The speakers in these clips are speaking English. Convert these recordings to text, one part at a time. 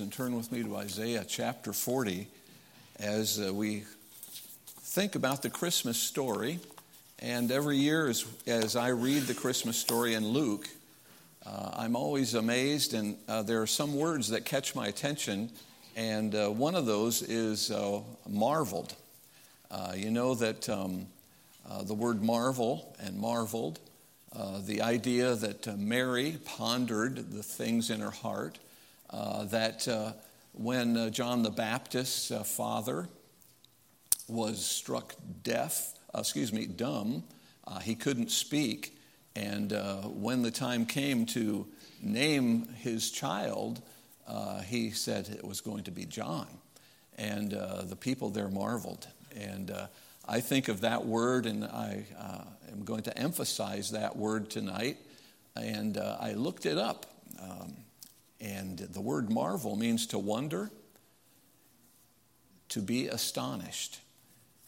and turn with me to Isaiah chapter 40 as uh, we think about the Christmas story. And every year, as, as I read the Christmas story in Luke, uh, I'm always amazed, and uh, there are some words that catch my attention. And uh, one of those is uh, marveled. Uh, you know that um, the word marvel and marveled, the idea that Mary pondered the things in her heart that uh, when uh, John the Baptist's uh, father was struck deaf, uh, excuse me, dumb, he couldn't speak. And when the time came to name his child, he said it was going to be John. And the people there marveled. And I think of that word, and I am going to emphasize that word tonight. And I looked it up. Um, and the word marvel means to wonder, to be astonished.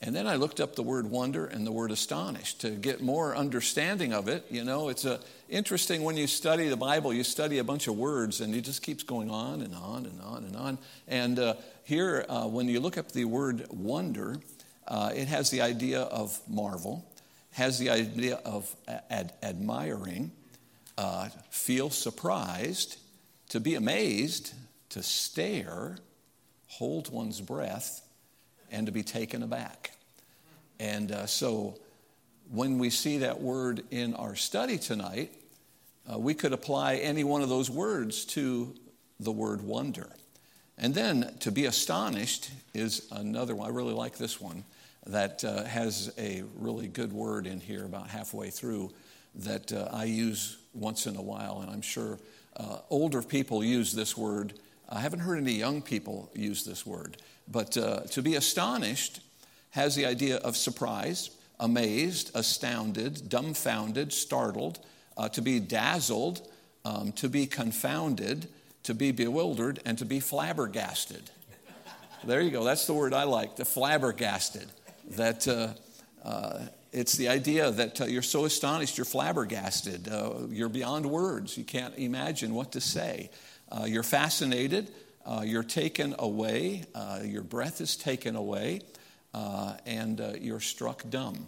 And then I looked up the word wonder and the word astonished to get more understanding of it. You know, it's a, interesting when you study the Bible, you study a bunch of words and it just keeps going on and on and on and on. And uh, here, uh, when you look up the word wonder, uh, it has the idea of marvel, has the idea of ad- admiring, uh, feel surprised, to be amazed, to stare, hold one's breath, and to be taken aback. And uh, so when we see that word in our study tonight, uh, we could apply any one of those words to the word wonder. And then to be astonished is another one. I really like this one that uh, has a really good word in here about halfway through that uh, I use once in a while, and I'm sure uh, older people use this word. I haven't heard any young people use this word. But uh, to be astonished has the idea of surprise, amazed, astounded, dumbfounded, startled, uh, to be dazzled, um, to be confounded, to be bewildered, and to be flabbergasted. there you go. That's the word I like, the flabbergasted. That uh, uh, it's the idea that uh, you're so astonished, you're flabbergasted, uh, you're beyond words, you can't imagine what to say. Uh, you're fascinated, uh, you're taken away, uh, your breath is taken away, uh, and you're struck dumb.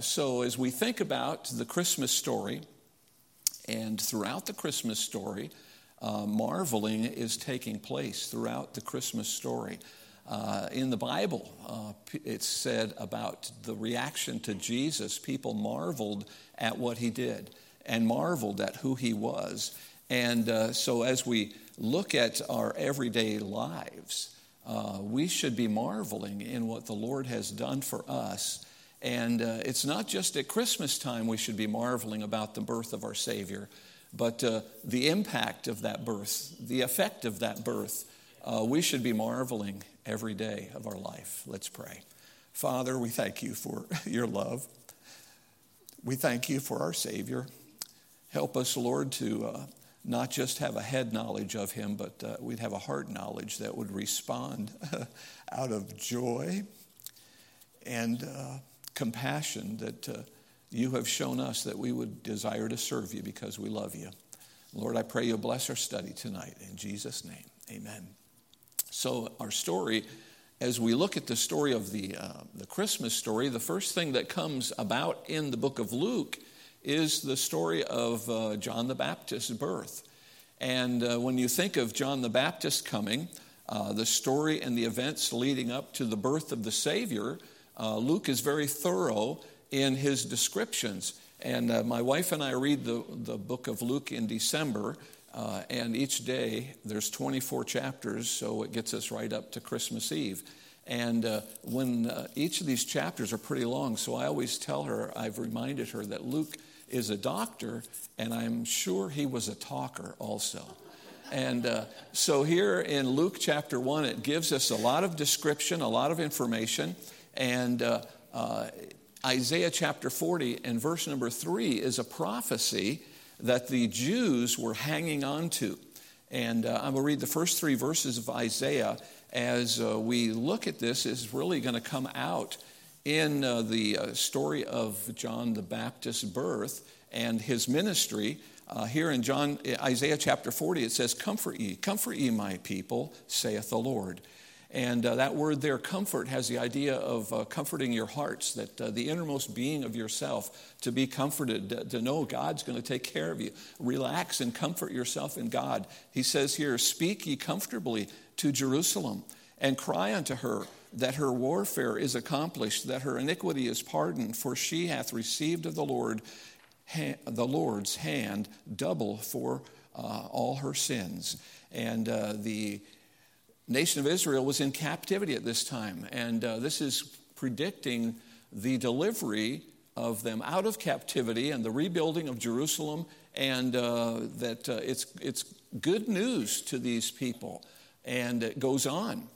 so, as we think about the Christmas story, and throughout the Christmas story, marveling is taking place throughout the Christmas story. Uh, in the Bible, uh, it's said about the reaction to Jesus. People marveled at what he did and marveled at who he was. And uh, so, as we look at our everyday lives, uh, we should be marveling in what the Lord has done for us. And uh, it's not just at Christmas time we should be marveling about the birth of our Savior, but uh, the impact of that birth, the effect of that birth. we should be marveling every day of our life. Let's pray. Father, we thank you for your love. We thank you for our Savior. Help us, Lord, to uh, not just have a head knowledge of him, but uh, we'd have a heart knowledge that would respond out of joy and uh, compassion that uh, you have shown us that we would desire to serve you because we love you. Lord, I pray you'll bless our study tonight. In Jesus' name, amen. So, our story, as we look at the story of the, uh, the Christmas story, the first thing that comes about in the book of Luke is the story of uh, John the Baptist's birth. And uh, when you think of John the Baptist coming, uh, the story and the events leading up to the birth of the Savior, uh, Luke is very thorough in his descriptions. And uh, my wife and I read the, the book of Luke in December, uh, and each day there's 24 chapters, so it gets us right up to Christmas Eve. And uh, when uh, each of these chapters are pretty long, so I always tell her, I've reminded her that Luke is a doctor, and I'm sure he was a talker also. And uh, so here in Luke chapter 1, it gives us a lot of description, a lot of information. And uh, uh, Isaiah chapter 40 and verse number 3 is a prophecy that the Jews were hanging on to. And uh, going to read the first three verses of Isaiah as uh, we look at this, is really going to come out in uh, the uh, story of John the Baptist's birth and his ministry. Uh, here in John, Isaiah chapter 40, it says, Comfort ye, comfort ye, my people, saith the Lord. And uh, that word there, comfort, has the idea of uh, comforting your hearts, that uh, the innermost being of yourself, to be comforted, to, to know God's going to take care of you. Relax and comfort yourself in God. He says here, Speak ye comfortably to Jerusalem, and cry unto her that her warfare is accomplished, that her iniquity is pardoned, for she hath received of the Lord the Lord's hand double for uh, all her sins. And uh, the nation of Israel was in captivity at this time. And uh, this is predicting the delivery of them out of captivity and the rebuilding of Jerusalem, and uh, that uh, it's, it's good news to these people. And it goes on.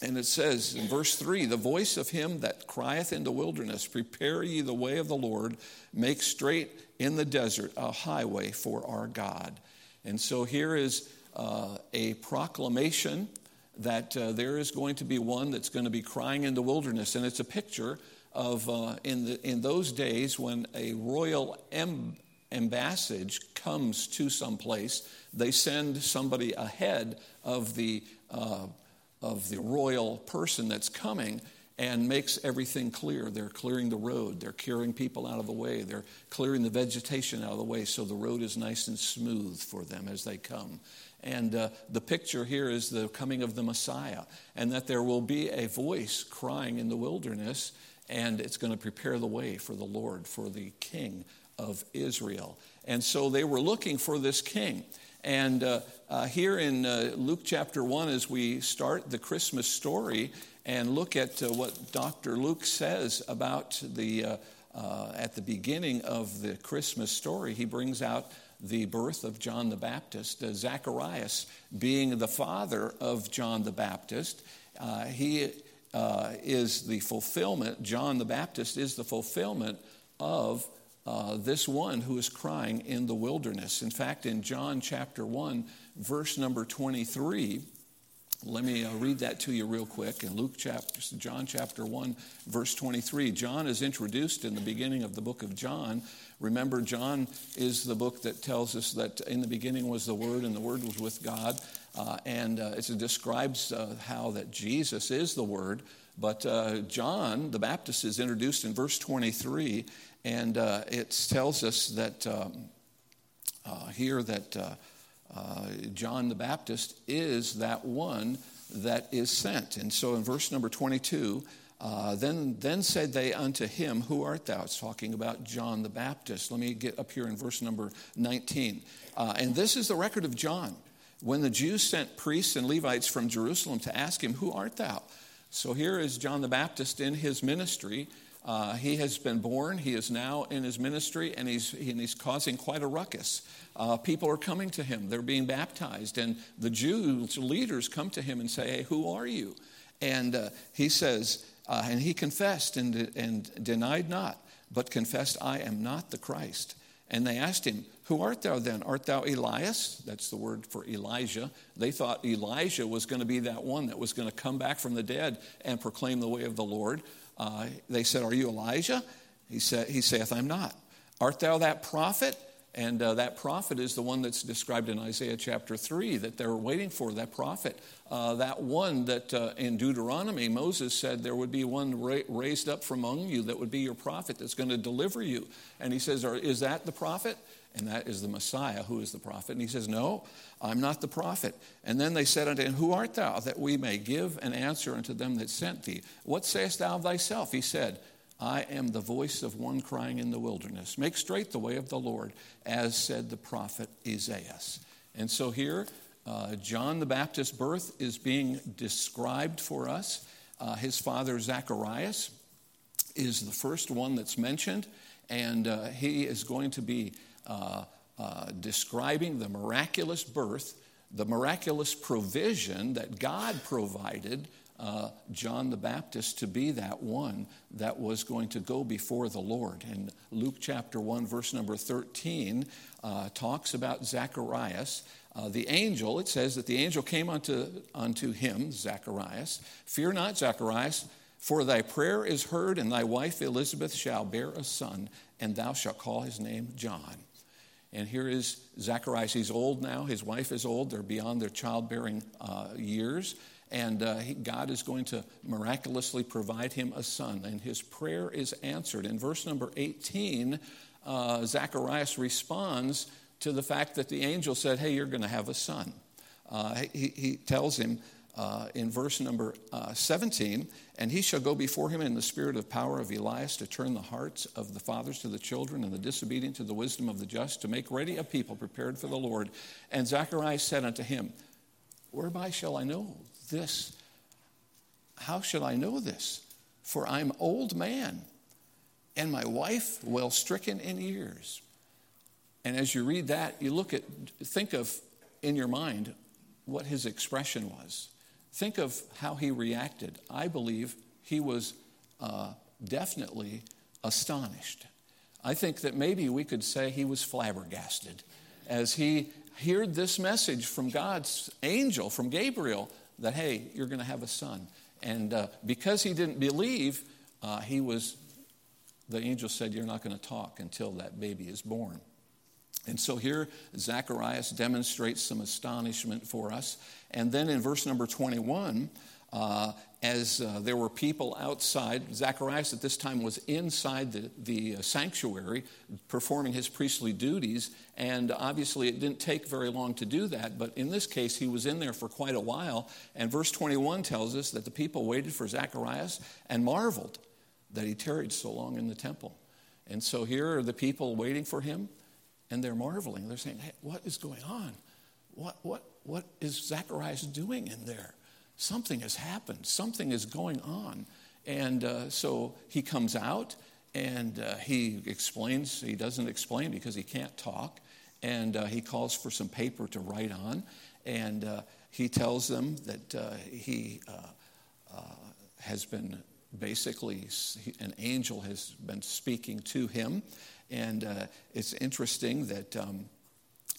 And it says in verse 3 The voice of him that crieth in the wilderness, Prepare ye the way of the Lord, make straight in the desert a highway for our God. And so here is uh, a proclamation that uh, there is going to be one that's going to be crying in the wilderness. And it's a picture of uh, in, the, in those days when a royal em- comes to some place, they send somebody ahead of the, uh, of the royal person that's coming and makes everything clear. They're clearing the road, they're clearing people out of the way, they're clearing the vegetation out of the way so the road is nice and smooth for them as they come. And uh, the picture here is the coming of the Messiah, and that there will be a voice crying in the wilderness, and it's going to prepare the way for the Lord, for the King of Israel. And so they were looking for this king. And uh, uh, here in uh, Luke chapter 1, as we start the Christmas story and look at uh, what Dr. Luke says about the, uh, uh, at the beginning of the Christmas story, he brings out the birth of John the Baptist, uh, Zacharias being the father of John the Baptist. He is the fulfillment, John the Baptist is the fulfillment of this one who is crying in the wilderness. In fact, in John chapter 1, verse number 23, let me uh, read that to you real quick. In Luke chapter, John chapter 1, verse 23, John is introduced in the beginning of the book of John. Remember, John is the book that tells us that in the beginning was the Word, and the Word was with God. Uh, and uh, it describes uh, how that Jesus is the Word. But uh, John the Baptist is introduced in verse 23, and uh, it tells us that um, here that uh, John the Baptist is that one that is sent. And so in verse number 22, uh, then, then said they unto him, Who art thou? It's talking about John the Baptist. Let me get up here in verse number 19. Uh, and this is the record of John. When the Jews sent priests and Levites from Jerusalem to ask him, Who art thou? So here is John the Baptist in his ministry. Uh, he has been born, he is now in his ministry, and he's, and he's causing quite a ruckus. Uh, people are coming to him, they're being baptized, and the Jews leaders come to him and say, Hey, who are you? And uh, he says, uh, and he confessed and, and denied not, but confessed, I am not the Christ. And they asked him, Who art thou then? Art thou Elias? That's the word for Elijah. They thought Elijah was going to be that one that was going to come back from the dead and proclaim the way of the Lord. Uh, they said, Are you Elijah? He, said, he saith, I'm not. Art thou that prophet? And uh, that prophet is the one that's described in Isaiah chapter 3 that they're waiting for, that prophet. Uh, that one that uh, in Deuteronomy, Moses said there would be one ra- raised up from among you that would be your prophet that's going to deliver you. And he says, Is that the prophet? And that is the Messiah who is the prophet. And he says, No, I'm not the prophet. And then they said unto him, Who art thou, that we may give an answer unto them that sent thee? What sayest thou of thyself? He said, I am the voice of one crying in the wilderness. Make straight the way of the Lord, as said the prophet Isaiah. And so here, uh, John the Baptist's birth is being described for us. Uh, his father, Zacharias, is the first one that's mentioned, and uh, he is going to be uh, uh, describing the miraculous birth, the miraculous provision that God provided uh, John the Baptist to be that one that was going to go before the Lord. And Luke chapter 1, verse number 13, uh, talks about Zacharias. Uh, the angel, it says that the angel came unto, unto him, Zacharias. Fear not, Zacharias, For thy prayer is heard, and thy wife Elizabeth shall bear a son, and thou shalt call his name John. And here is Zacharias. He's old now. His wife is old. They're beyond their childbearing uh, years. And uh, he, God is going to miraculously provide him a son. And his prayer is answered. In verse number 18, uh, Zacharias responds to the fact that the angel said, Hey, you're going to have a son. Uh, he, he tells him, uh, in verse number uh, 17, and he shall go before him in the spirit of power of Elias to turn the hearts of the fathers to the children and the disobedient to the wisdom of the just, to make ready a people prepared for the Lord. And Zacharias said unto him, Whereby shall I know this? How shall I know this? For I'm old man, and my wife well stricken in years. And as you read that, you look at, think of in your mind what his expression was. Think of how he reacted. I believe he was uh, definitely astonished. I think that maybe we could say he was flabbergasted as he heard this message from God's angel, from Gabriel, that, hey, you're going to have a son. And uh, because he didn't believe, uh, he was, the angel said, You're not going to talk until that baby is born. And so here, Zacharias demonstrates some astonishment for us. And then in verse number 21, uh, as uh, there were people outside, Zacharias at this time was inside the, the uh, sanctuary performing his priestly duties. And obviously, it didn't take very long to do that. But in this case, he was in there for quite a while. And verse 21 tells us that the people waited for Zacharias and marveled that he tarried so long in the temple. And so here are the people waiting for him and they're marveling. They're saying, hey, what is going on? What, what, what is Zacharias doing in there? Something has happened. Something is going on. And uh, so he comes out and uh, he explains. He doesn't explain because he can't talk. And uh, he calls for some paper to write on. And uh, he tells them that uh, he uh, has been basically, an angel has been speaking to him and uh, it's interesting that um,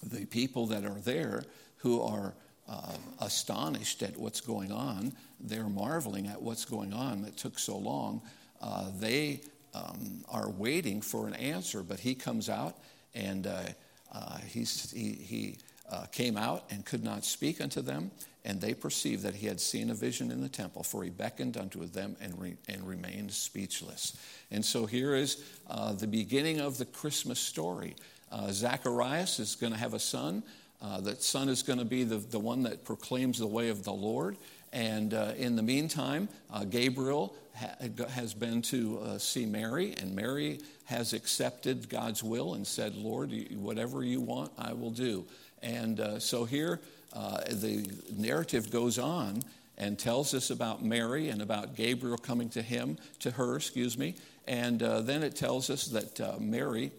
the people that are there who are uh, astonished at what's going on, they're marveling at what's going on that took so long. Uh, they um, are waiting for an answer, but he comes out and uh, uh, he, he uh, came out and could not speak unto them, and they perceived that he had seen a vision in the temple, for he beckoned unto them and, re- and remained speechless. And so here is uh, the beginning of the Christmas story. Uh, Zacharias is going to have a son. Uh, that son is going to be the, the one that proclaims the way of the Lord. And uh, in the meantime, uh, Gabriel ha- has been to uh, see Mary, and Mary has accepted God's will and said, Lord, whatever you want, I will do. And uh, so here, uh, the narrative goes on and tells us about Mary and about Gabriel coming to him, to her, excuse me. And uh, then it tells us that uh, Mary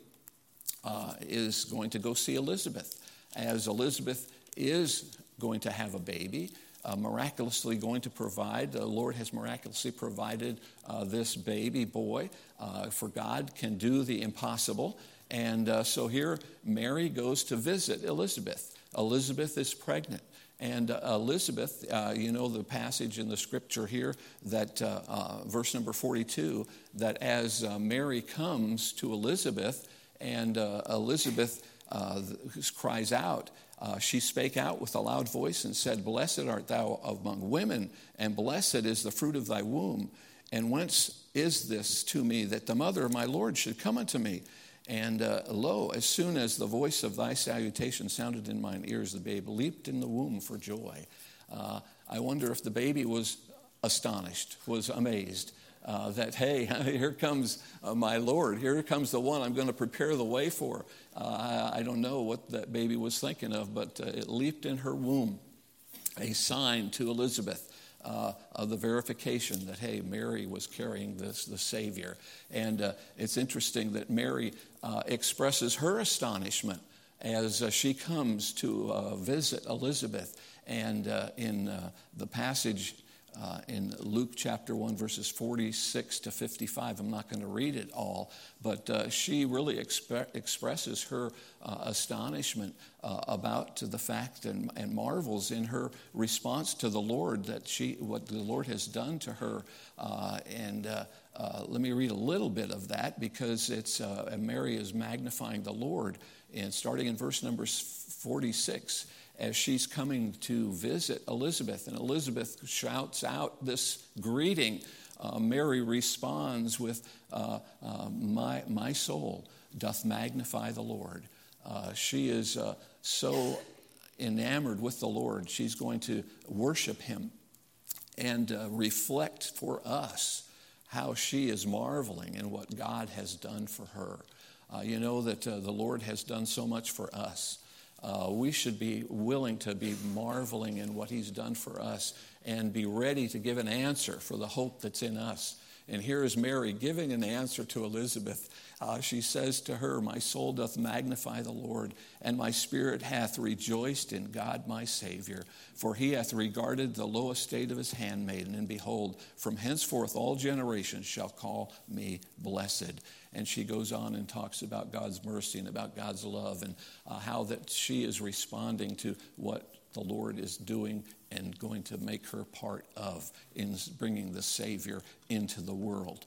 uh, is going to go see Elizabeth, as Elizabeth is going to have a baby. Uh, miraculously going to provide. The Lord has miraculously provided uh, this baby boy, uh, for God can do the impossible. And uh, so here, Mary goes to visit Elizabeth. Elizabeth is pregnant. And uh, Elizabeth, uh, you know the passage in the scripture here, that uh, uh verse number 42, that as uh, Mary comes to Elizabeth, and uh, Elizabeth cries out, she spake out with a loud voice and said, Blessed art thou among women, and blessed is the fruit of thy womb. And whence is this to me that the mother of my Lord should come unto me? And uh, lo, as soon as the voice of thy salutation sounded in mine ears, the babe leaped in the womb for joy. Uh, I wonder if the baby was astonished, was amazed. Uh, that, hey, here comes uh, my Lord. Here comes the one I'm going to prepare the way for. Uh, I, I, don't know what that baby was thinking of, but uh, it leaped in her womb, a sign to Elizabeth uh, of the verification that, hey, Mary was carrying this, the Savior. And uh, it's interesting that Mary uh, expresses her astonishment as uh, she comes to uh, visit Elizabeth. And uh, in the passage uh, in Luke chapter 1, verses 46 to 55. I'm not going to read it all, but uh, she really exp- expresses her uh, astonishment uh, about the fact and, and, marvels in her response to the Lord that she, what the Lord has done to her. Uh, and uh, let me read a little bit of that because it's Mary is magnifying the Lord. And starting in verse number 46, as she's coming to visit Elizabeth. And Elizabeth shouts out this greeting. Uh, Mary responds with, uh, uh, my, my soul doth magnify the Lord. Uh, she is uh, so enamored with the Lord, she's going to worship him and uh, reflect for us how she is marveling in what God has done for her. you know that the Lord has done so much for us uh, we should be willing to be marveling in what he's done for us and be ready to give an answer for the hope that's in us. And here is Mary giving an answer to Elizabeth. Uh, she says to her, My soul doth magnify the Lord, and my spirit hath rejoiced in God my Savior. For he hath regarded the low estate of his handmaiden, and behold, from henceforth all generations shall call me blessed. And she goes on and talks about God's mercy and about God's love and uh, how that she is responding to what the Lord is doing and going to make her part of in bringing the Savior into the world.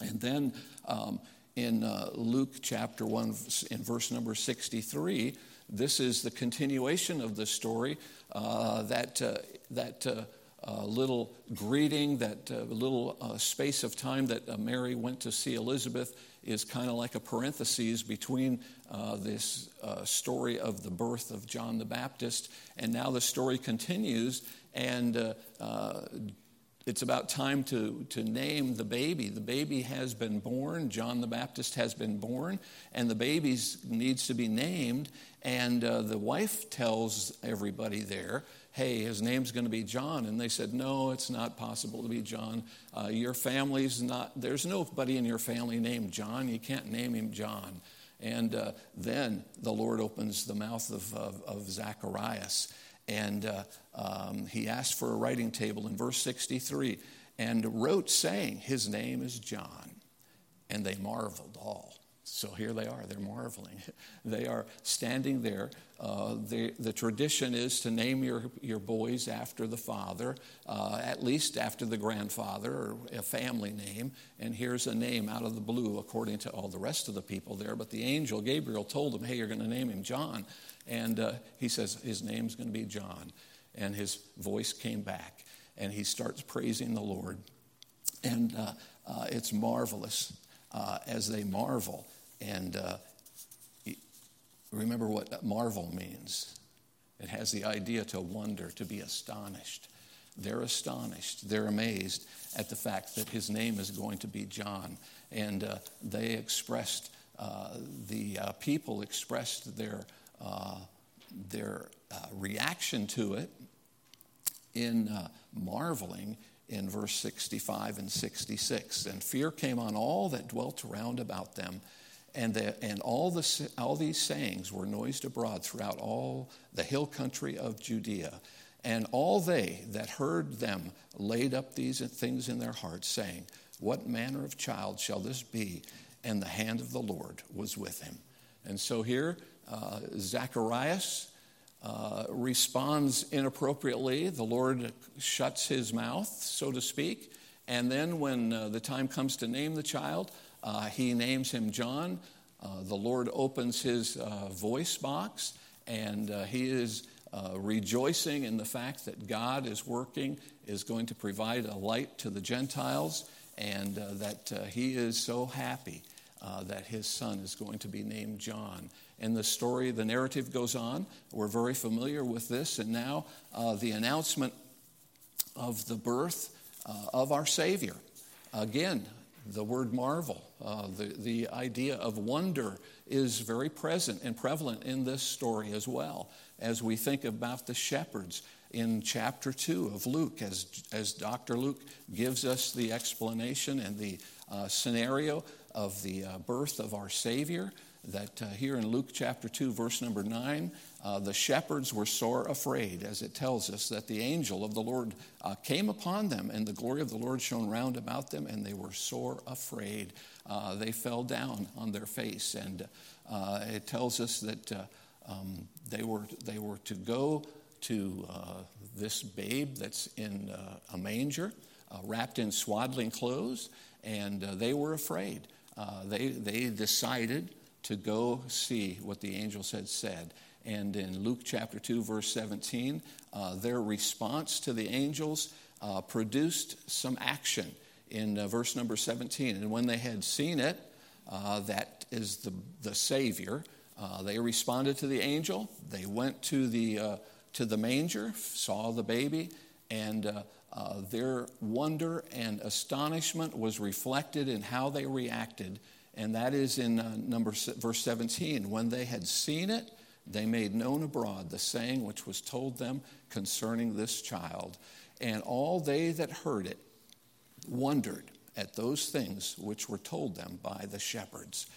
And then um, in uh, Luke chapter 1, in verse number 63, this is the continuation of the story uh, that, uh, that uh, uh, little greeting, that uh, little space of time that Mary went to see Elizabeth is kind of like a parenthesis between uh, this uh, story of the birth of John the Baptist, and now the story continues, and uh, uh, it's about time to, to name the baby. The baby has been born, John the Baptist has been born, and the baby needs to be named. And uh, the wife tells everybody there, hey, his name's going to be John. And they said, no, it's not possible to be John. Uh, your family's not, there's nobody in your family named John. You can't name him John. And uh, then the Lord opens the mouth of, of, of Zacharias. And uh, um, he asked for a writing table in verse 63 and wrote, saying, His name is John. And they marveled all. So here they are, they're marveling. They are standing there. Uh, the, tradition is to name your, your boys after the father, uh, at least after the grandfather, or a family name. And here's a name out of the blue, according to all the rest of the people there. But the angel Gabriel told them, hey, you're going to name him John. And uh, he says, his name's going to be John. And his voice came back, and he starts praising the Lord. And uh, uh, it's marvelous uh, as they marvel. And uh, remember what marvel means it has the idea to wonder, to be astonished. They're astonished, they're amazed at the fact that his name is going to be John. And uh, they expressed, uh, the uh, people expressed their, uh, their uh, reaction to it in marveling in verse 65 and 66. And fear came on all that dwelt around about them and, the, and all, the, all these sayings were noised abroad throughout all the hill country of Judea. And all they that heard them laid up these things in their hearts, saying, What manner of child shall this be? And the hand of the Lord was with him. And so here, uh, Zacharias uh, responds inappropriately. The Lord shuts his mouth, so to speak. And then, when uh, the time comes to name the child, uh, he names him John. Uh, the Lord opens his uh, voice box, and uh, he is uh, rejoicing in the fact that God is working, is going to provide a light to the Gentiles, and uh, that he is so happy that his son is going to be named John. And the story, the narrative goes on. We're very familiar with this, and now the announcement of the birth of our Savior. Again, the word marvel, uh, the, the idea of wonder is very present and prevalent in this story as well. As we think about the shepherds in chapter 2 of Luke, as, as Dr. Luke gives us the explanation and the uh, scenario of the uh, birth of our Savior, that uh, here in Luke chapter 2, verse number 9, uh, the shepherds were sore afraid, as it tells us that the angel of the Lord uh, came upon them, and the glory of the Lord shone round about them, and they were sore afraid. Uh, they fell down on their face, and uh, it tells us that uh, um, they, were, they were to go to this babe that's in a manger, wrapped in swaddling clothes, and they were afraid. they, they decided to go see what the angels had said. And in Luke chapter 2, verse 17, uh, their response to the angels uh, produced some action in uh, verse number 17. And when they had seen it, uh, that is the, the Savior, uh, they responded to the angel. They went to the, uh, to the manger, saw the baby, and their wonder and astonishment was reflected in how they reacted and that is in uh, number verse 17. When they had seen it, they made known abroad the saying which was told them concerning this child. And all they that heard it wondered at those things which were told them by the shepherds.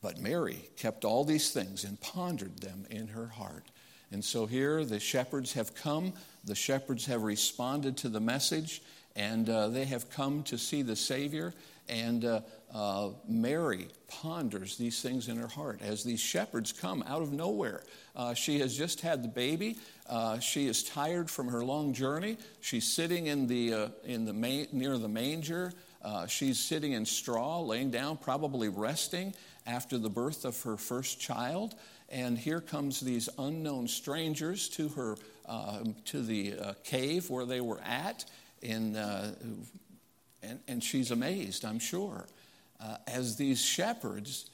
But Mary kept all these things and pondered them in her heart. And so here the shepherds have come, the shepherds have responded to the message, and uh, they have come to see the Savior. And uh, uh, Mary ponders these things in her heart as these shepherds come out of nowhere. Uh, she has just had the baby. Uh, she is tired from her long journey. She's sitting in the, uh, in the near the manger. Uh, she's sitting in straw, laying down, probably resting after the birth of her first child. And here comes these unknown strangers to her to the cave where they were at, in, and, and she's amazed, I'm sure uh, as these shepherds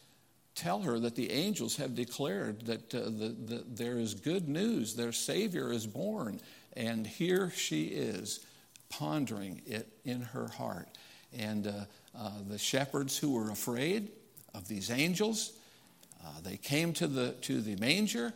tell her that the angels have declared that uh, the, the, there is good news, their Savior is born. And here she is pondering it in her heart. And uh, uh, the shepherds who were afraid of these angels, uh, they came to the, to the manger,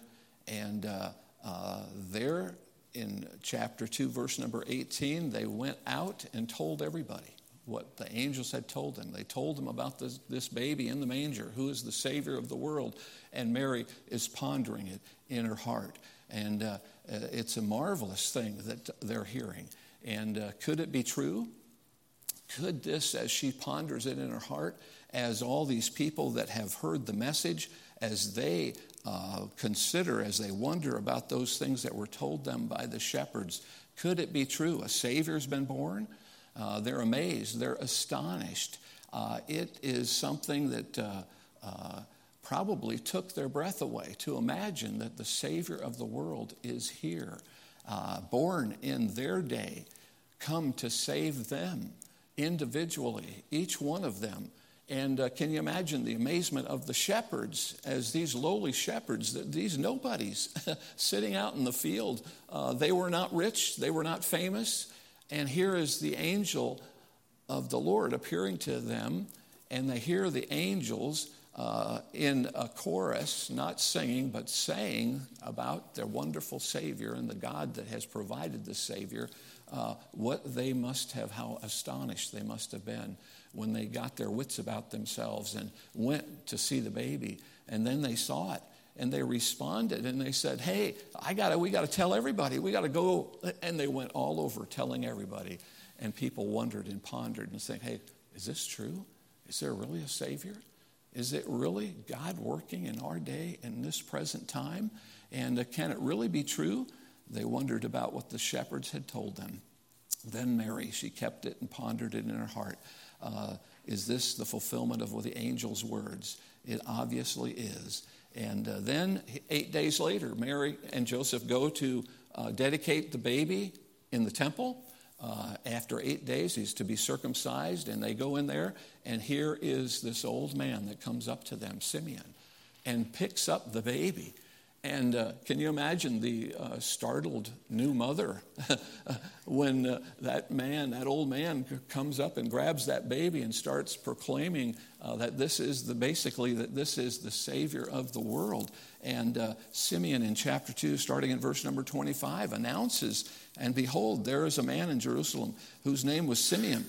and uh, uh, there in chapter 2, verse number 18, they went out and told everybody what the angels had told them. They told them about this, this baby in the manger, who is the Savior of the world. And Mary is pondering it in her heart. And uh, uh, it's a marvelous thing that they're hearing. And uh, could it be true? Could this, as she ponders it in her heart, as all these people that have heard the message, as they uh, consider, as they wonder about those things that were told them by the shepherds, could it be true? A Savior's been born? Uh, they're amazed, they're astonished. Uh, it is something that uh, uh, probably took their breath away to imagine that the Savior of the world is here, uh, born in their day, come to save them individually, each one of them. And uh, can you imagine the amazement of the shepherds as these lowly shepherds, these nobodies sitting out in the field? Uh, they were not rich, they were not famous, and here is the angel of the Lord appearing to them, and they hear the angels uh, in a chorus, not singing, but saying about their wonderful Savior and the God that has provided the Savior, uh, what they must have, how astonished they must have been when they got their wits about themselves and went to see the baby. And then they saw it and they responded and they said, Hey, I gotta, we got to tell everybody. We got to go. And they went all over telling everybody. And people wondered and pondered and saying, Hey, is this true? Is there really a Savior? Is it really God working in our day in this present time? And uh, can it really be true? They wondered about what the shepherds had told them. Then Mary, she kept it and pondered it in her heart. Uh, is this the fulfillment of the angel's words? It obviously is. And uh, then, eight days later, Mary and Joseph go to uh, dedicate the baby in the temple. Uh, after eight days, he's to be circumcised, and they go in there, and here is this old man that comes up to them, Simeon, and picks up the baby and uh, can you imagine the uh, startled new mother when uh, that man, that old man, comes up and grabs that baby and starts proclaiming uh, that this is the basically that this is the Savior of the world. And uh, Simeon in chapter two, starting in verse number twenty-five, announces, "And behold, there is a man in Jerusalem whose name was Simeon,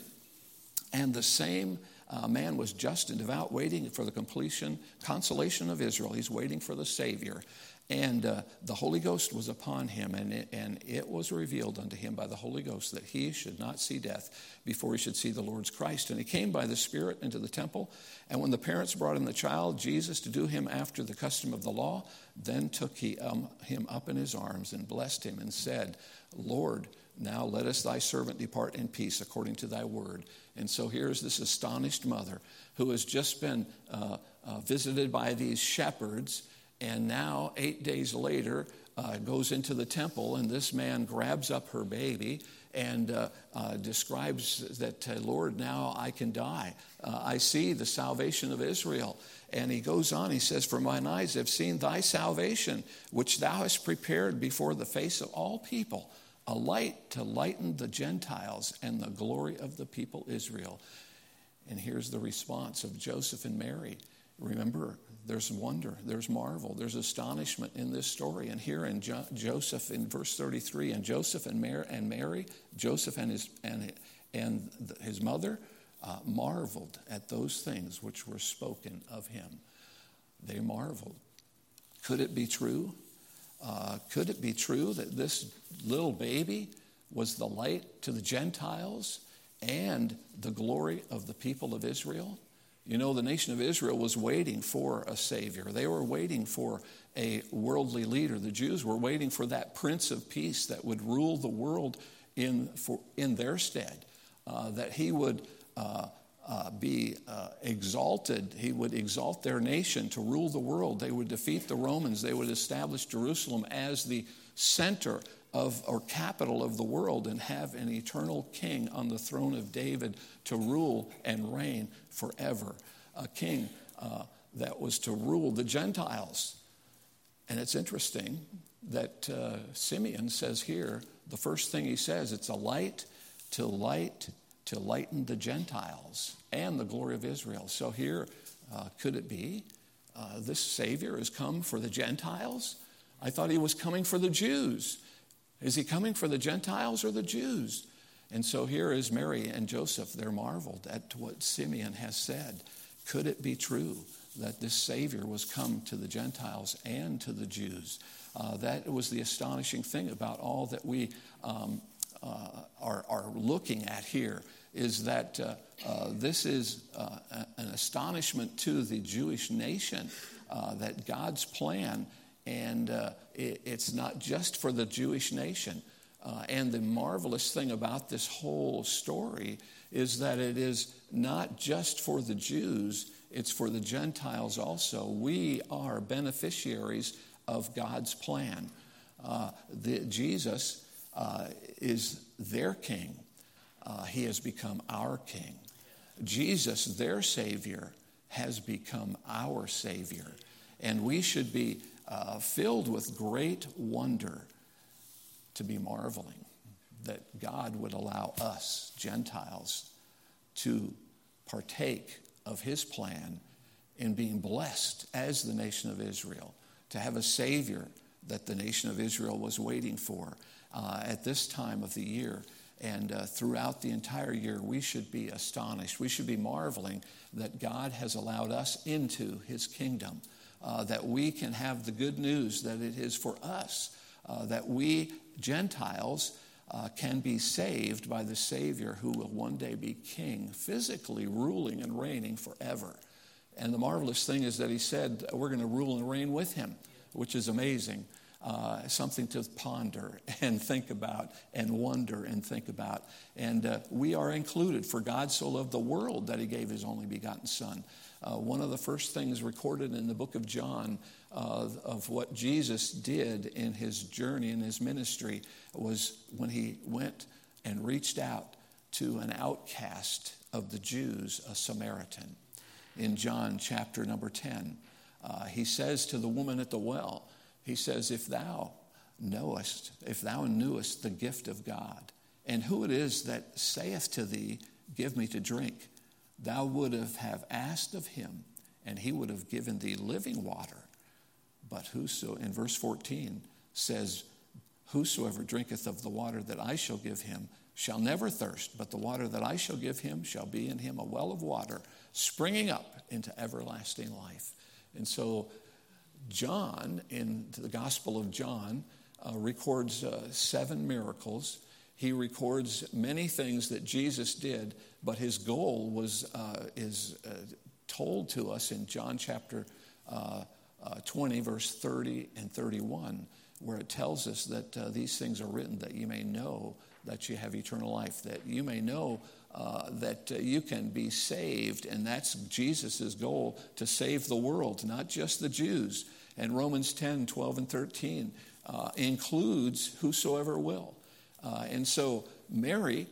and the same uh, man was just and devout, waiting for the completion, consolation of Israel. He's waiting for the Savior. And uh, the Holy Ghost was upon him, and it, and it was revealed unto him by the Holy Ghost that he should not see death before he should see the Lord's Christ. And he came by the Spirit into the temple. And when the parents brought in the child, Jesus, to do him after the custom of the law, then took he um, him up in his arms and blessed him and said, Lord, now let us thy servant depart in peace according to thy word. And so here's this astonished mother who has just been uh, uh, visited by these shepherds and now, eight days later, uh, goes into the temple, and this man grabs up her baby and uh, uh, describes that, uh, Lord, now I can die. Uh, I see the salvation of Israel. And he goes on, he says, For mine eyes have seen thy salvation, which thou hast prepared before the face of all people, a light to lighten the Gentiles and the glory of the people Israel. And here's the response of Joseph and Mary. Remember, there's wonder, there's marvel, there's astonishment in this story. And here in jo- Joseph, in verse 33, and Joseph and Mary, and Mary Joseph and his, and, and his mother uh, marveled at those things which were spoken of him. They marveled. Could it be true? Uh, could it be true that this little baby was the light to the Gentiles and the glory of the people of Israel? You know, the nation of Israel was waiting for a Savior. They were waiting for a worldly leader. The Jews were waiting for that Prince of Peace that would rule the world in, for, in their stead, uh, that he would uh, uh, be uh, exalted. He would exalt their nation to rule the world. They would defeat the Romans. They would establish Jerusalem as the center of or capital of the world and have an eternal king on the throne of David to rule and reign forever. A king uh, that was to rule the Gentiles. And it's interesting that uh, Simeon says here, the first thing he says, it's a light to light, to lighten the Gentiles and the glory of Israel. So here, uh, could it be uh, this Savior has come for the Gentiles? I thought he was coming for the Jews. Is he coming for the Gentiles or the Jews? And so here is Mary and Joseph. They're marveled at what Simeon has said. Could it be true that this Savior was come to the Gentiles and to the Jews? Uh, that was the astonishing thing about all that we um, uh, are, are, looking at here is that uh, uh this is uh, an astonishment to the Jewish nation uh, that God's plan and uh, it, it's not just for the Jewish nation. Uh, and the marvelous thing about this whole story is that it is not just for the Jews, it's for the Gentiles also. We are beneficiaries of God's plan. Uh, the, Jesus uh, is their king, uh, he has become our king. Jesus, their Savior, has become our Savior. And we should be uh, filled with great wonder to be marveling that God would allow us, Gentiles, to partake of his plan in being blessed as the nation of Israel, to have a Savior that the nation of Israel was waiting for uh, at this time of the year. And uh, throughout the entire year, we should be astonished. We should be marveling that God has allowed us into his kingdom uh, that we can have the good news that it is for us, uh, that we, Gentiles, uh, can be saved by the Savior who will one day be king, physically ruling and reigning forever. And the marvelous thing is that he said, We're going to rule and reign with him, which is amazing. Uh, something to ponder and think about and wonder and think about. And uh, we are included, for God so loved the world that he gave his only begotten Son. Uh, one of the first things recorded in the book of John uh, of what Jesus did in his journey, in his ministry, was when he went and reached out to an outcast of the Jews, a Samaritan. In John chapter number 10, uh, he says to the woman at the well, he says, If thou knowest, if thou knewest the gift of God, and who it is that saith to thee, Give me to drink, thou would have asked of him, and he would have given thee living water. But whoso, in verse 14, says, Whosoever drinketh of the water that I shall give him shall never thirst, but the water that I shall give him shall be in him a well of water springing up into everlasting life. And so, John, in the Gospel of John, uh, records uh, seven miracles. He records many things that Jesus did, but his goal was uh, is uh, told to us in John chapter uh, uh, 20, verse 30 and 31, where it tells us that these things are written that you may know that you have eternal life, that you may know uh, that uh, you can be saved. And that's Jesus' goal to save the world, not just the Jews. And Romans 10, 12, and 13 uh, includes whosoever will. Uh, and so Mary,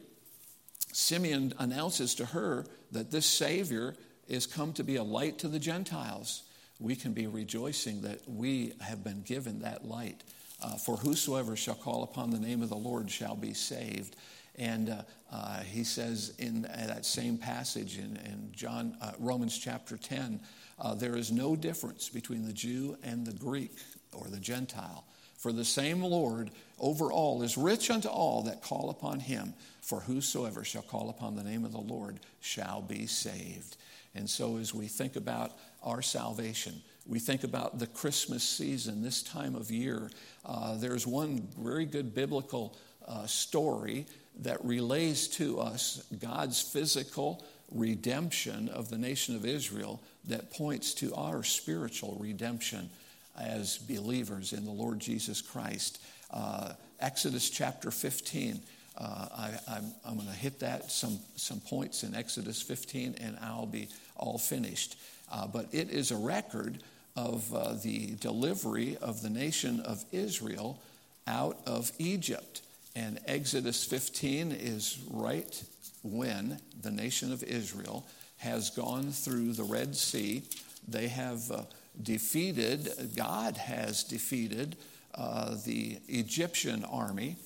Simeon announces to her that this Savior is come to be a light to the Gentiles. We can be rejoicing that we have been given that light. Uh, for whosoever shall call upon the name of the Lord shall be saved. And uh, uh, he says in that same passage in, in John, uh, Romans chapter 10, uh, there is no difference between the Jew and the Greek or the Gentile. For the same Lord over all is rich unto all that call upon him. For whosoever shall call upon the name of the Lord shall be saved. And so, as we think about our salvation, we think about the Christmas season, this time of year. Uh, there's one very good biblical uh, story that relays to us God's physical redemption of the nation of Israel that points to our spiritual redemption as believers in the Lord Jesus Christ. Uh, Exodus chapter 15. Uh, I, am going to hit that some, some points in Exodus 15 and I'll be all finished. Uh, but it is a record of uh, the delivery of the nation of Israel out of Egypt. And Exodus 15 is right when the nation of Israel has gone through the Red Sea. They have uh, defeated, God has defeated uh, the Egyptian army.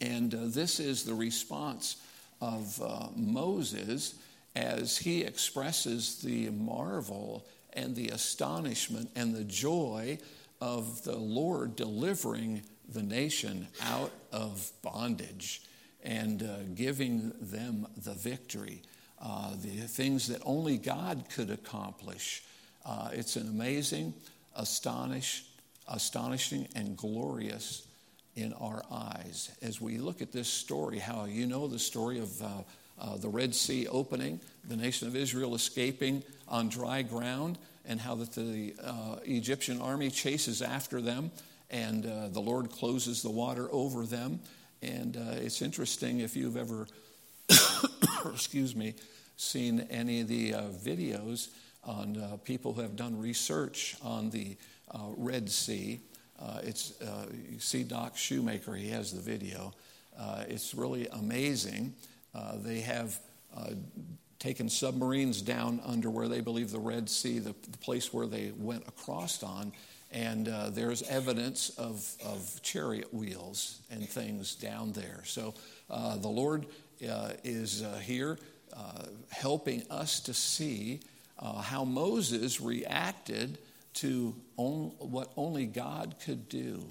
And uh, this is the response of uh, Moses as he expresses the marvel and the astonishment and the joy of the Lord delivering the nation out of bondage and uh, giving them the victory. Uh, the things that only God could accomplish. Uh, it's an amazing, astonish, astonishing, and glorious in our eyes. As we look at this story, how you know the story of uh, uh, the Red Sea opening, the nation of Israel escaping on dry ground, and how that the uh, Egyptian army chases after them and uh, the Lord closes the water over them. And uh, it's interesting if you've ever, excuse me, seen any of the videos on uh, people who have done research on the uh, Red Sea. Uh, it's you see Doc Shoemaker; he has the video. it's really amazing. they have taken submarines down under where they believe the Red Sea, the, the place where they went across on, and uh, there's evidence of, of chariot wheels and things down there. So uh, the Lord uh, is uh, here uh, helping us to see uh, how Moses reacted to on, what only God could do.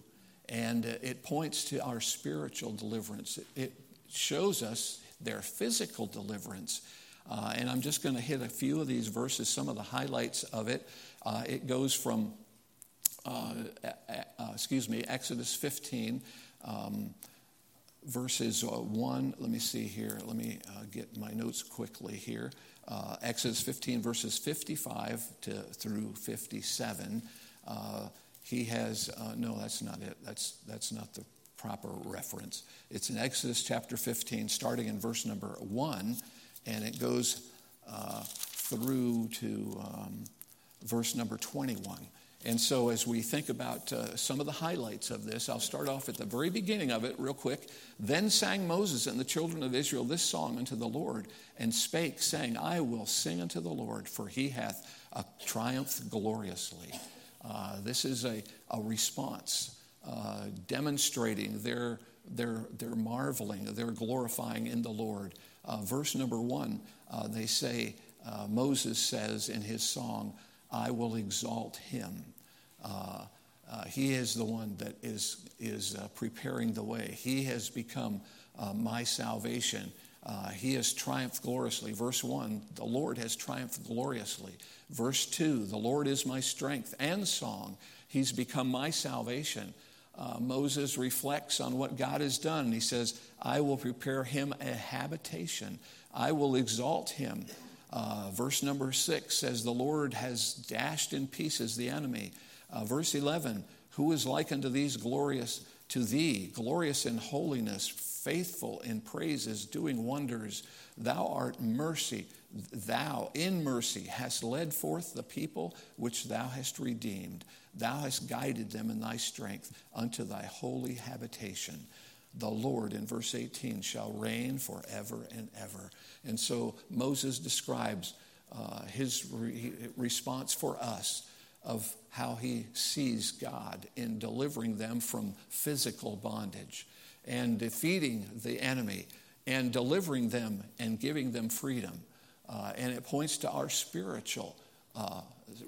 And it points to our spiritual deliverance, it, it shows us their physical deliverance. and I'm just going to hit a few of these verses, some of the highlights of it. it goes from uh, uh, excuse me, Exodus 15, um, verses uh, 1. Let me see here. Let me uh, get my notes quickly here. Uh, Exodus 15, verses 55 to, through 57. Uh, he has, no, that's not it. That's, that's not the proper reference. It's in Exodus chapter 15, starting in verse number 1, and it goes through to um, verse number 21. And so, as we think about uh, some of the highlights of this, I'll start off at the very beginning of it, real quick. Then sang Moses and the children of Israel this song unto the Lord, and spake, saying, I will sing unto the Lord, for he hath uh, triumphed gloriously. Uh, this is a, a response uh, demonstrating their, their, their marveling, their glorifying in the Lord. Uh, verse number one, uh, they say, Moses says in his song, I will exalt him. Uh, Uh, he is the one that is, is uh, preparing the way. He has become uh, my salvation. Uh, he has triumphed gloriously. Verse 1, the Lord has triumphed gloriously. Verse 2, the Lord is my strength and song. He's become my salvation. Uh, Moses reflects on what God has done. He says, I will prepare him a habitation, I will exalt him. Uh, verse number six says, The Lord has dashed in pieces the enemy. Uh, verse 11, Who is like unto these glorious to thee, glorious in holiness, faithful in praises, doing wonders? Thou art mercy. Thou, in mercy, hast led forth the people which thou hast redeemed. Thou hast guided them in thy strength unto thy holy habitation. The Lord, in verse 18, shall reign forever and ever. And so Moses describes uh, his re- response for us of how he sees God in delivering them from physical bondage and defeating the enemy and delivering them and giving them freedom. Uh, and it points to our spiritual uh,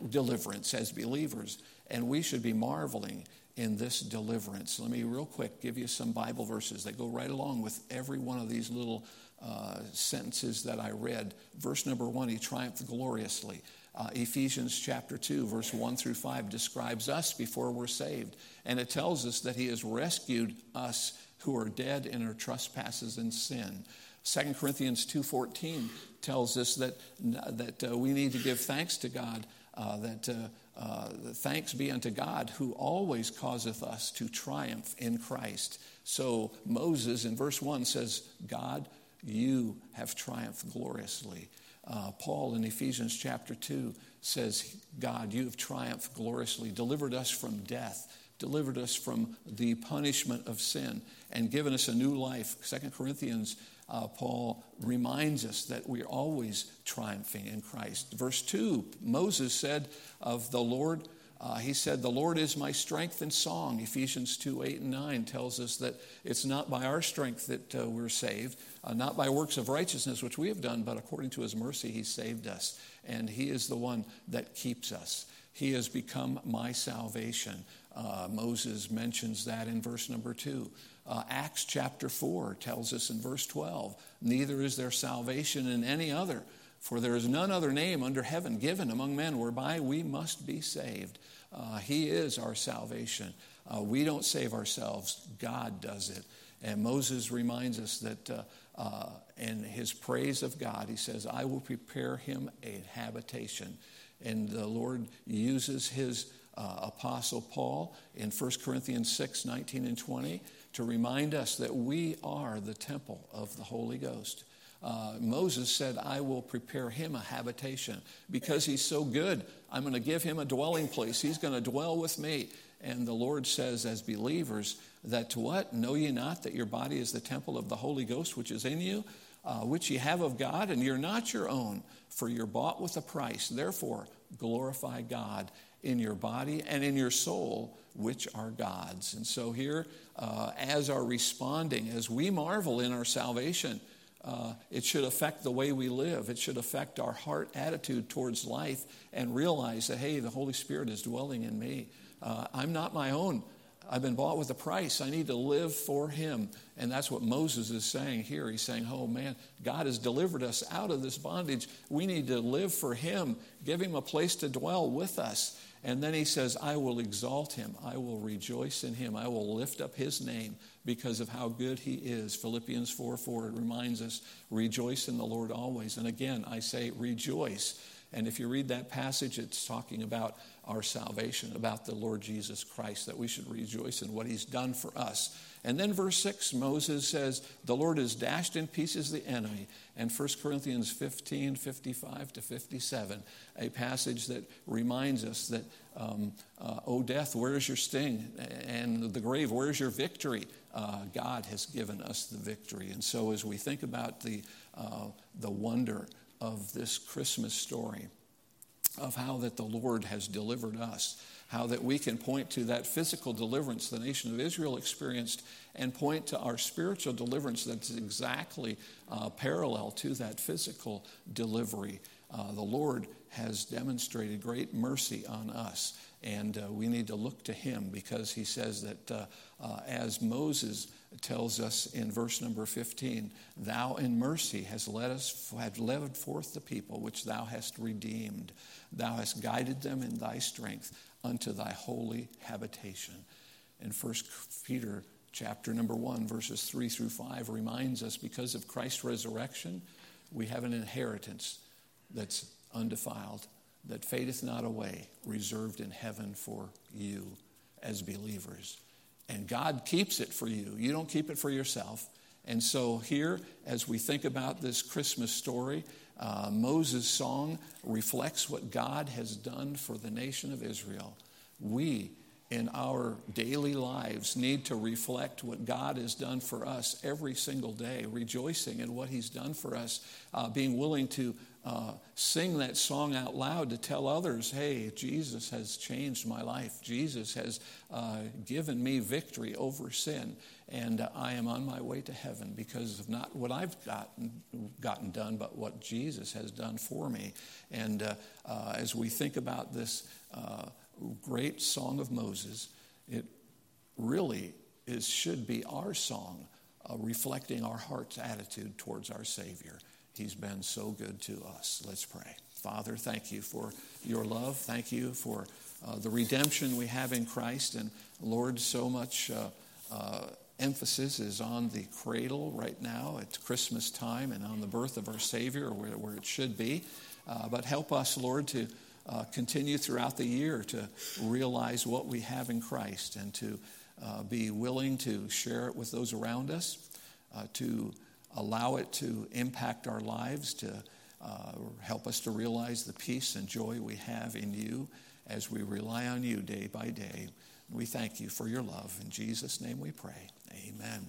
deliverance as believers. And we should be marveling in this deliverance. Let me, real quick, give you some Bible verses that go right along with every one of these little uh, sentences that I read. Verse number one, he triumphed gloriously. Uh, Ephesians chapter 2, verse 1 through 5 describes us before we're saved. And it tells us that he has rescued us who are dead in our trespasses and sin. 2 Corinthians 2.14 tells us that, that uh, we need to give thanks to God, uh, that uh, thanks be unto God who always causeth us to triumph in Christ. So Moses in verse 1 says, God, you have triumphed gloriously. Uh, Paul in Ephesians chapter 2 says, God, you have triumphed gloriously, delivered us from death, delivered us from the punishment of sin, and given us a new life. Second Corinthians uh, Paul reminds us that we're always triumphing in Christ. Verse 2, Moses said of the Lord, uh, he said, The Lord is my strength and song. Ephesians 2 8 and 9 tells us that it's not by our strength that uh, we're saved, uh, not by works of righteousness which we have done, but according to his mercy, he saved us. And he is the one that keeps us. He has become my salvation. Uh, Moses mentions that in verse number 2. Uh, Acts chapter 4 tells us in verse 12 Neither is there salvation in any other, for there is none other name under heaven given among men whereby we must be saved. Uh, he is our salvation. Uh, we don't save ourselves, God does it. And Moses reminds us that uh, uh, in his praise of God, he says, I will prepare him a habitation. And the Lord uses his uh, apostle Paul in 1 Corinthians 6 19 and 20 to remind us that we are the temple of the Holy Ghost. Uh, Moses said, I will prepare him a habitation. Because he's so good, I'm going to give him a dwelling place. He's going to dwell with me. And the Lord says, as believers, that to what? Know ye not that your body is the temple of the Holy Ghost which is in you, uh, which ye have of God, and you're not your own, for you're bought with a price. Therefore, glorify God in your body and in your soul, which are God's. And so, here, uh, as our responding, as we marvel in our salvation, uh, it should affect the way we live. It should affect our heart attitude towards life and realize that, hey, the Holy Spirit is dwelling in me. Uh, I'm not my own. I've been bought with a price. I need to live for Him. And that's what Moses is saying here. He's saying, Oh man, God has delivered us out of this bondage. We need to live for Him, give Him a place to dwell with us. And then he says, I will exalt him. I will rejoice in him. I will lift up his name because of how good he is. Philippians 4 4 it reminds us, rejoice in the Lord always. And again, I say rejoice. And if you read that passage, it's talking about our salvation, about the Lord Jesus Christ, that we should rejoice in what he's done for us. And then verse 6, Moses says, The Lord has dashed in pieces the enemy. And 1 Corinthians 15, 55 to 57, a passage that reminds us that, um, uh, O death, where is your sting? And the grave, where is your victory? Uh, God has given us the victory. And so as we think about the, uh, the wonder of this Christmas story, of how that the Lord has delivered us, how that we can point to that physical deliverance the nation of Israel experienced and point to our spiritual deliverance that's exactly uh, parallel to that physical delivery. uh, the Lord has demonstrated great mercy on us. And uh, we need to look to him because he says that uh, uh, as Moses tells us in verse number 15, Thou in mercy hast led us, have led forth the people which thou hast redeemed. Thou hast guided them in thy strength unto thy holy habitation. And First Peter chapter number 1, verses 3 through 5 reminds us because of Christ's resurrection, we have an inheritance that's undefiled, that fadeth not away, reserved in heaven for you as believers. And God keeps it for you. You don't keep it for yourself. And so, here, as we think about this Christmas story, uh, Moses' song reflects what God has done for the nation of Israel. We in our daily lives need to reflect what God has done for us every single day, rejoicing in what He's done for us, uh, being willing to uh, sing that song out loud to tell others, hey, Jesus has changed my life. Jesus has uh, given me victory over sin, and uh, I am on my way to heaven because of not what I've gotten, gotten done, but what Jesus has done for me. And uh, uh, as we think about this great song of Moses, it really is, should be our song, uh, reflecting our heart's attitude towards our Savior. He's been so good to us. Let's pray. Father, thank you for your love. Thank you for uh, the redemption we have in Christ. And Lord, so much uh, uh emphasis is on the cradle right now. It's Christmas time and on the birth of our Savior, where, where it should be. Uh, but help us, Lord, to uh, continue throughout the year to realize what we have in Christ and to uh, be willing to share it with those around us, uh, to allow it to impact our lives, to uh, help us to realize the peace and joy we have in you as we rely on you day by day. We thank you for your love. In Jesus' name we pray. Amen.